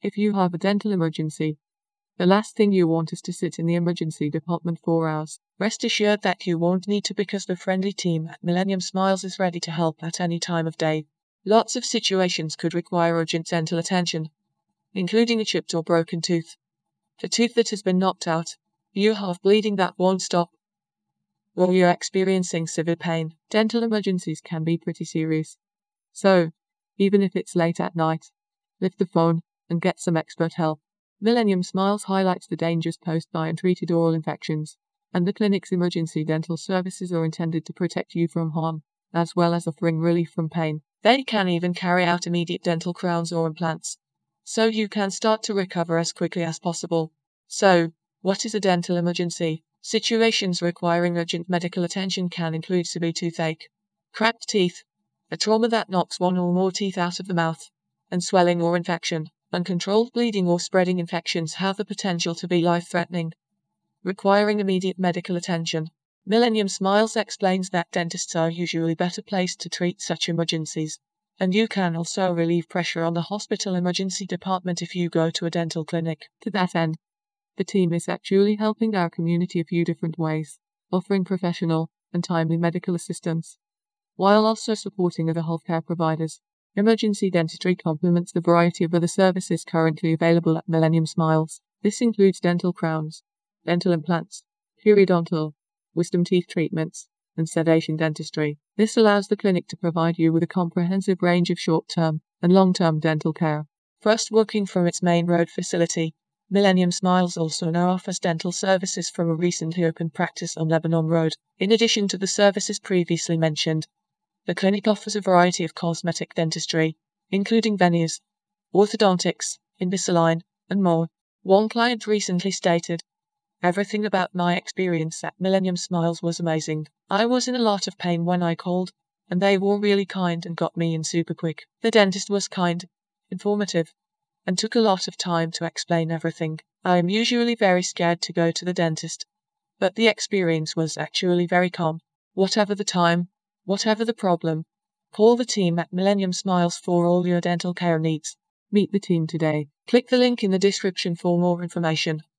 If you have a dental emergency, the last thing you want is to sit in the emergency department for hours. Rest assured that you won't need to because the friendly team at Millennium Smiles is ready to help at any time of day. Lots of situations could require urgent dental attention, including a chipped or broken tooth, a tooth that has been knocked out, you have bleeding that won't stop, or you're experiencing severe pain. Dental emergencies can be pretty serious. So, even if it's late at night, lift the phone and get some expert help. Millennium Smiles highlights the dangers posed by untreated oral infections, and the clinic's emergency dental services are intended to protect you from harm, as well as offering relief from pain. They can even carry out immediate dental crowns or implants, so you can start to recover as quickly as possible. So, what is a dental emergency? Situations requiring urgent medical attention can include severe toothache, cracked teeth, a trauma that knocks one or more teeth out of the mouth, and swelling or infection. Uncontrolled bleeding or spreading infections have the potential to be life threatening, requiring immediate medical attention. Millennium Smiles explains that dentists are usually better placed to treat such emergencies, and you can also relieve pressure on the hospital emergency department if you go to a dental clinic. To that end, the team is actually helping our community a few different ways, offering professional and timely medical assistance, while also supporting other healthcare providers. Emergency dentistry complements the variety of other services currently available at Millennium Smiles. This includes dental crowns, dental implants, periodontal, wisdom teeth treatments, and sedation dentistry. This allows the clinic to provide you with a comprehensive range of short term and long term dental care. First working from its main road facility, Millennium Smiles also now offers dental services from a recently opened practice on Lebanon Road. In addition to the services previously mentioned, the clinic offers a variety of cosmetic dentistry, including veneers, orthodontics, Invisalign, and more. One client recently stated, Everything about my experience at Millennium Smiles was amazing. I was in a lot of pain when I called, and they were really kind and got me in super quick. The dentist was kind, informative, and took a lot of time to explain everything. I am usually very scared to go to the dentist, but the experience was actually very calm. Whatever the time, Whatever the problem, call the team at Millennium Smiles for all your dental care needs. Meet the team today. Click the link in the description for more information.